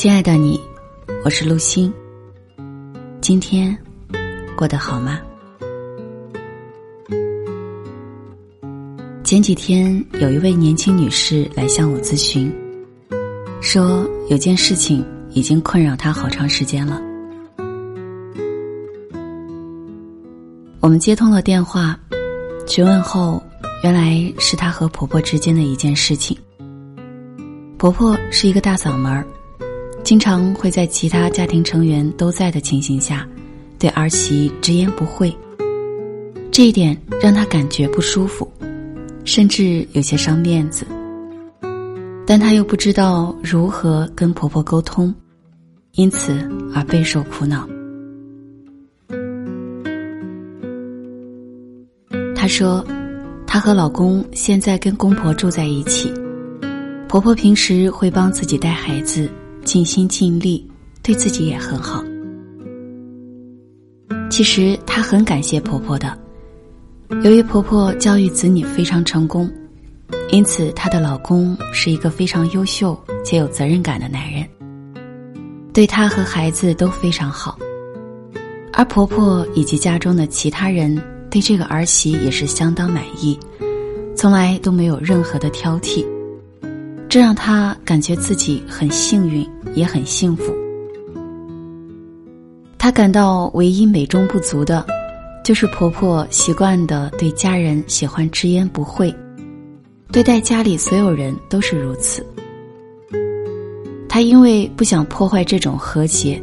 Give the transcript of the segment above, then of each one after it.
亲爱的你，我是陆欣。今天过得好吗？前几天有一位年轻女士来向我咨询，说有件事情已经困扰她好长时间了。我们接通了电话，询问后，原来是她和婆婆之间的一件事情。婆婆是一个大嗓门儿。经常会在其他家庭成员都在的情形下，对儿媳直言不讳。这一点让她感觉不舒服，甚至有些伤面子。但她又不知道如何跟婆婆沟通，因此而备受苦恼。她说：“她和老公现在跟公婆住在一起，婆婆平时会帮自己带孩子。”尽心尽力，对自己也很好。其实她很感谢婆婆的，由于婆婆教育子女非常成功，因此她的老公是一个非常优秀且有责任感的男人，对她和孩子都非常好。而婆婆以及家中的其他人对这个儿媳也是相当满意，从来都没有任何的挑剔。这让她感觉自己很幸运，也很幸福。她感到唯一美中不足的，就是婆婆习惯的对家人喜欢直言不讳，对待家里所有人都是如此。她因为不想破坏这种和谐，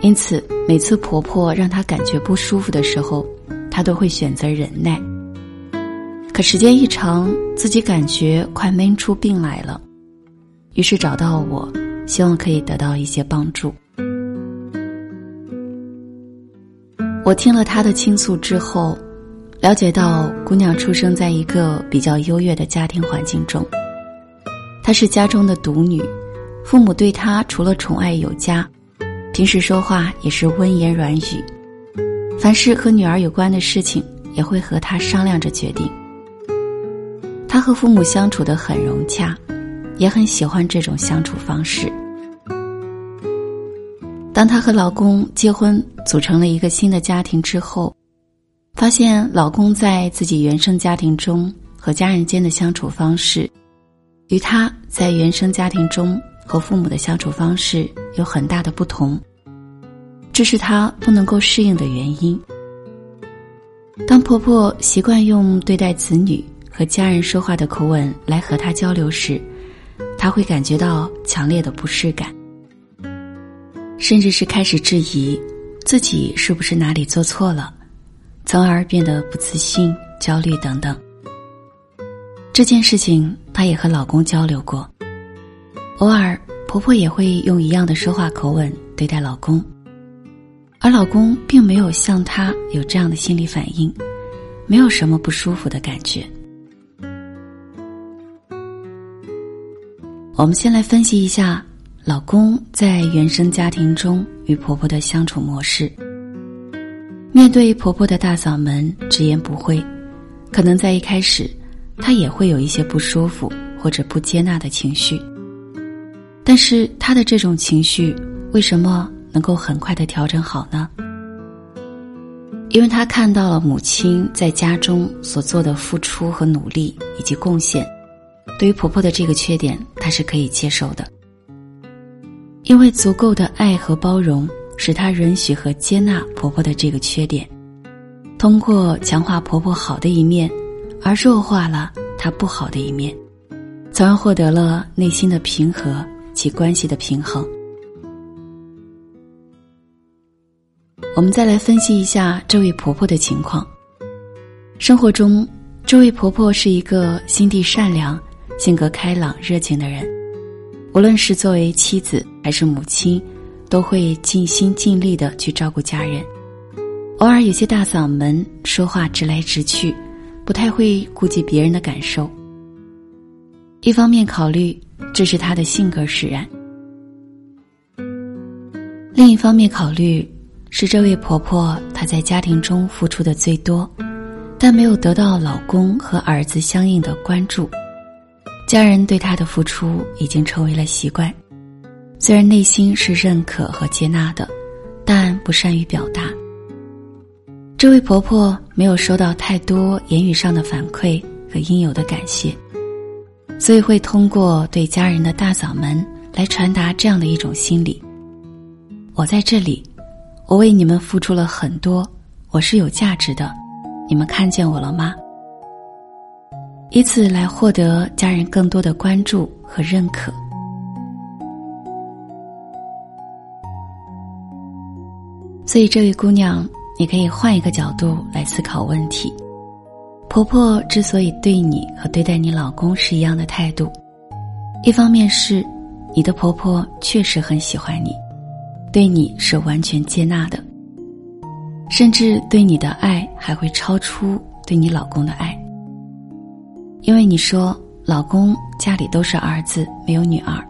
因此每次婆婆让她感觉不舒服的时候，她都会选择忍耐。可时间一长，自己感觉快闷出病来了。于是找到我，希望可以得到一些帮助。我听了她的倾诉之后，了解到姑娘出生在一个比较优越的家庭环境中。她是家中的独女，父母对她除了宠爱有加，平时说话也是温言软语，凡是和女儿有关的事情也会和她商量着决定。她和父母相处的很融洽。也很喜欢这种相处方式。当她和老公结婚，组成了一个新的家庭之后，发现老公在自己原生家庭中和家人间的相处方式，与她在原生家庭中和父母的相处方式有很大的不同，这是她不能够适应的原因。当婆婆习惯用对待子女和家人说话的口吻来和她交流时，他会感觉到强烈的不适感，甚至是开始质疑自己是不是哪里做错了，从而变得不自信、焦虑等等。这件事情，她也和老公交流过。偶尔，婆婆也会用一样的说话口吻对待老公，而老公并没有像她有这样的心理反应，没有什么不舒服的感觉。我们先来分析一下老公在原生家庭中与婆婆的相处模式。面对婆婆的大嗓门、直言不讳，可能在一开始，他也会有一些不舒服或者不接纳的情绪。但是他的这种情绪为什么能够很快的调整好呢？因为他看到了母亲在家中所做的付出和努力以及贡献。对于婆婆的这个缺点，她是可以接受的，因为足够的爱和包容，使她允许和接纳婆婆的这个缺点，通过强化婆婆好的一面，而弱化了她不好的一面，从而获得了内心的平和及关系的平衡。我们再来分析一下这位婆婆的情况。生活中，这位婆婆是一个心地善良。性格开朗、热情的人，无论是作为妻子还是母亲，都会尽心尽力的去照顾家人。偶尔有些大嗓门，说话直来直去，不太会顾及别人的感受。一方面考虑这是她的性格使然，另一方面考虑是这位婆婆她在家庭中付出的最多，但没有得到老公和儿子相应的关注。家人对她的付出已经成为了习惯，虽然内心是认可和接纳的，但不善于表达。这位婆婆没有收到太多言语上的反馈和应有的感谢，所以会通过对家人的大嗓门来传达这样的一种心理：我在这里，我为你们付出了很多，我是有价值的，你们看见我了吗？以此来获得家人更多的关注和认可。所以，这位姑娘。你可以换一个角度来思考问题。婆婆之所以对你和对待你老公是一样的态度，一方面是你的婆婆确实很喜欢你，对你是完全接纳的，甚至对你的爱还会超出对你老公的爱。因为你说老公家里都是儿子，没有女儿，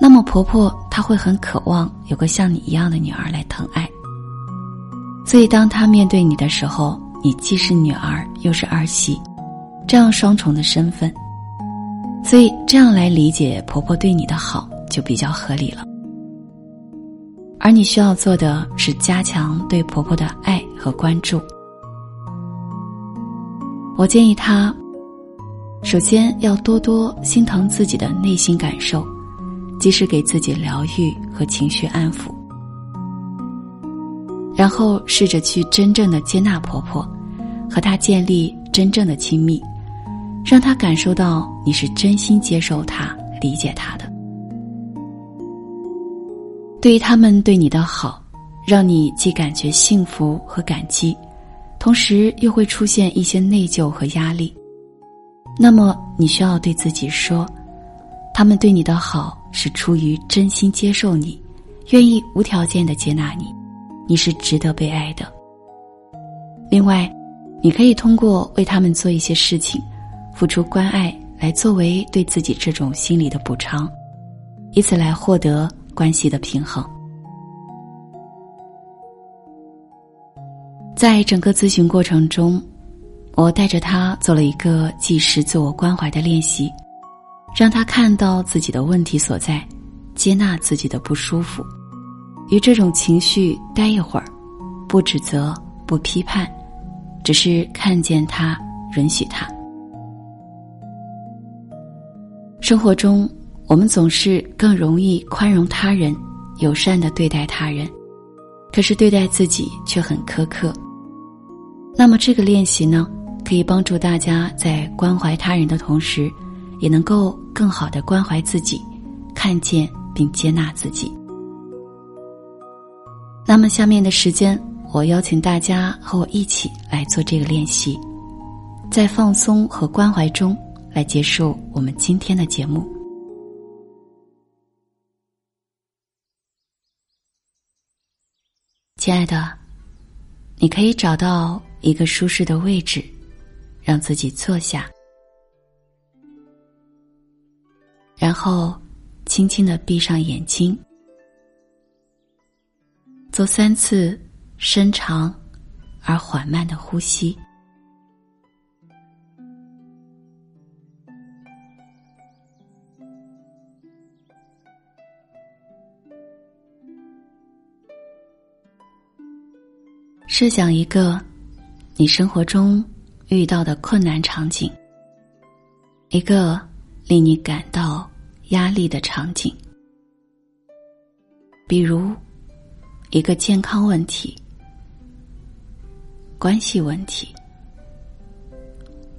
那么婆婆她会很渴望有个像你一样的女儿来疼爱。所以，当她面对你的时候，你既是女儿又是儿媳，这样双重的身份，所以这样来理解婆婆对你的好就比较合理了。而你需要做的是加强对婆婆的爱和关注。我建议她，首先要多多心疼自己的内心感受，及时给自己疗愈和情绪安抚。然后试着去真正的接纳婆婆，和她建立真正的亲密，让她感受到你是真心接受她、理解她的。对于他们对你的好，让你既感觉幸福和感激，同时又会出现一些内疚和压力。那么你需要对自己说，他们对你的好是出于真心接受你，愿意无条件的接纳你。你是值得被爱的。另外，你可以通过为他们做一些事情，付出关爱，来作为对自己这种心理的补偿，以此来获得关系的平衡。在整个咨询过程中，我带着他做了一个即时自我关怀的练习，让他看到自己的问题所在，接纳自己的不舒服。与这种情绪待一会儿，不指责，不批判，只是看见他，允许他。生活中，我们总是更容易宽容他人，友善的对待他人，可是对待自己却很苛刻。那么，这个练习呢，可以帮助大家在关怀他人的同时，也能够更好的关怀自己，看见并接纳自己。那么，下面的时间，我邀请大家和我一起来做这个练习，在放松和关怀中来结束我们今天的节目。亲爱的，你可以找到一个舒适的位置，让自己坐下，然后轻轻的闭上眼睛。做三次深长而缓慢的呼吸，设想一个你生活中遇到的困难场景，一个令你感到压力的场景，比如。一个健康问题、关系问题、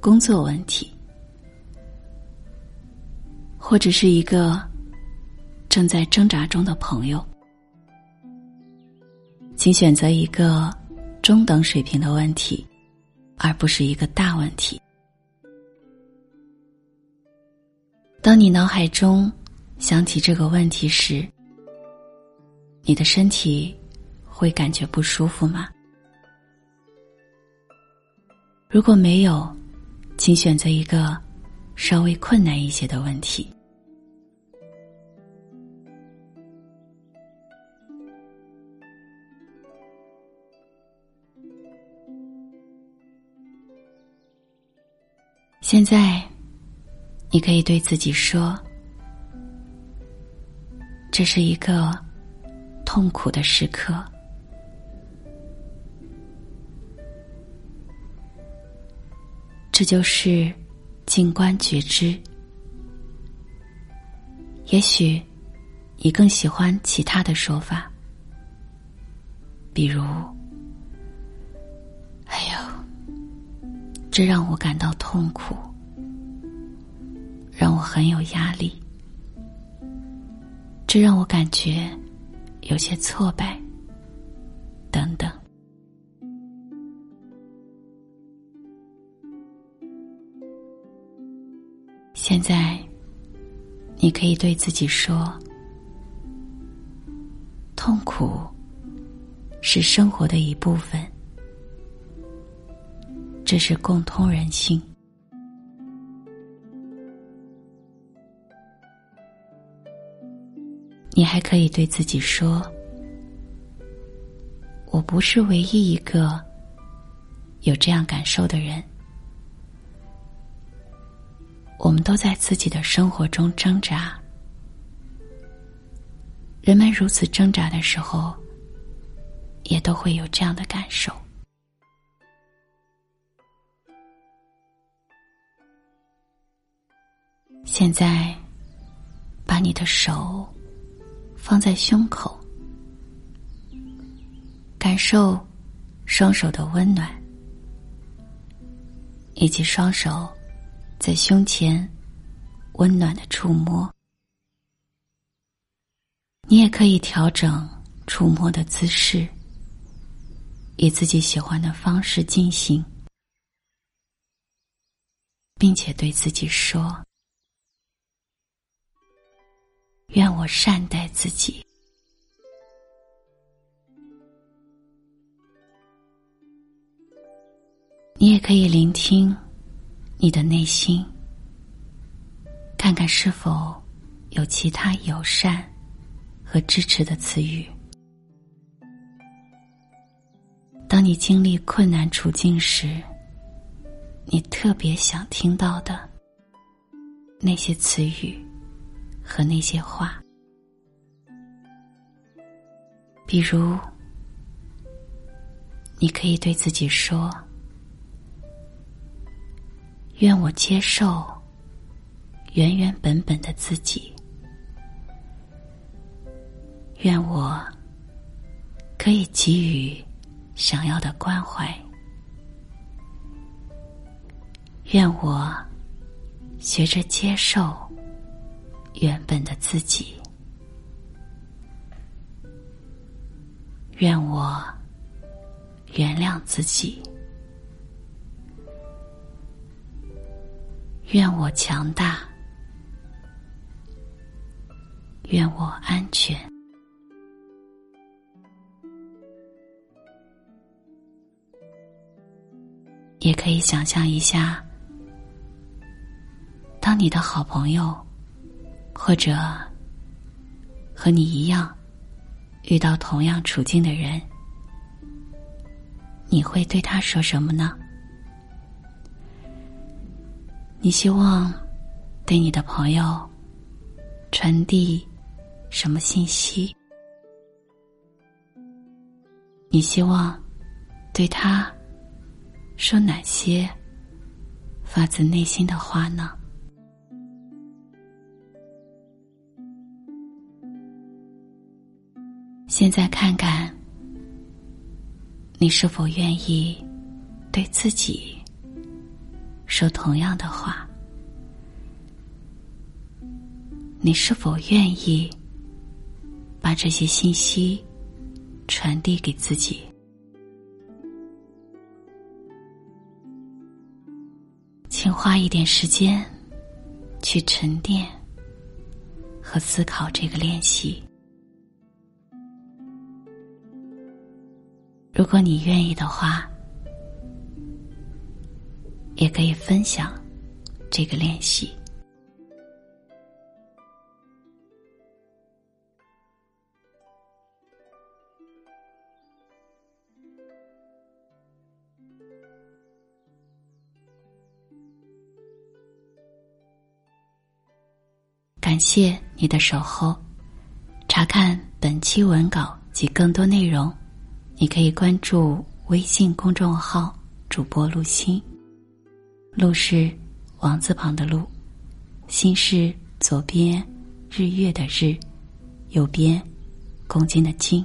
工作问题，或者是一个正在挣扎中的朋友，请选择一个中等水平的问题，而不是一个大问题。当你脑海中想起这个问题时，你的身体会感觉不舒服吗？如果没有，请选择一个稍微困难一些的问题。现在，你可以对自己说。这是一个痛苦的时刻，这就是静观觉知。也许你更喜欢其他的说法，比如：“哎呦，这让我感到痛苦，让我很有压力。”这让我感觉有些挫败，等等。现在，你可以对自己说：“痛苦是生活的一部分，这是共通人性。”你还可以对自己说：“我不是唯一一个有这样感受的人。我们都在自己的生活中挣扎。人们如此挣扎的时候，也都会有这样的感受。现在，把你的手。”放在胸口，感受双手的温暖，以及双手在胸前温暖的触摸。你也可以调整触摸的姿势，以自己喜欢的方式进行，并且对自己说。愿我善待自己。你也可以聆听你的内心，看看是否有其他友善和支持的词语。当你经历困难处境时，你特别想听到的那些词语。和那些话，比如，你可以对自己说：“愿我接受原原本本的自己，愿我可以给予想要的关怀，愿我学着接受。”原本的自己，愿我原谅自己，愿我强大，愿我安全。也可以想象一下，当你的好朋友。或者和你一样遇到同样处境的人，你会对他说什么呢？你希望对你的朋友传递什么信息？你希望对他说哪些发自内心的话呢？现在看看，你是否愿意对自己说同样的话？你是否愿意把这些信息传递给自己？请花一点时间去沉淀和思考这个练习。如果你愿意的话，也可以分享这个练习。感谢你的守候。查看本期文稿及更多内容，你可以关注微信公众号“主播陆心”。陆是王字旁的陆，心是左边日月的日，右边公斤的斤。